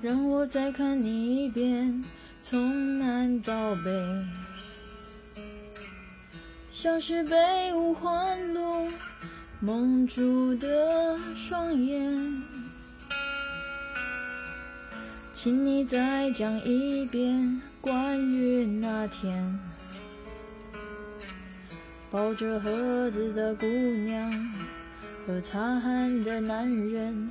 让我再看你一遍，从南到北，像是被五环路蒙住的双眼。请你再讲一遍关于那天抱着盒子的姑娘和擦汗的男人。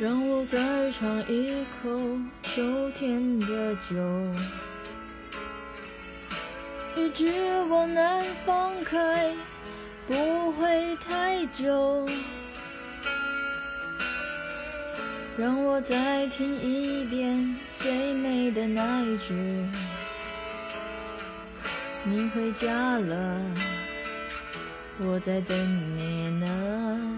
让我再尝一口秋天的酒，一直往南方开，不会太久。让我再听一遍最美的那一句：你回家了，我在等你呢。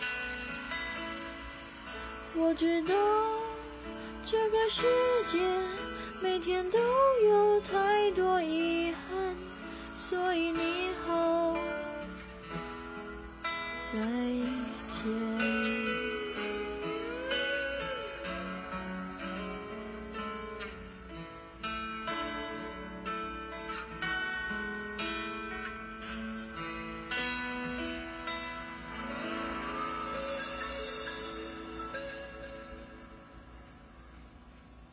我知道这个世界每天都有太多遗憾，所以你好，再见。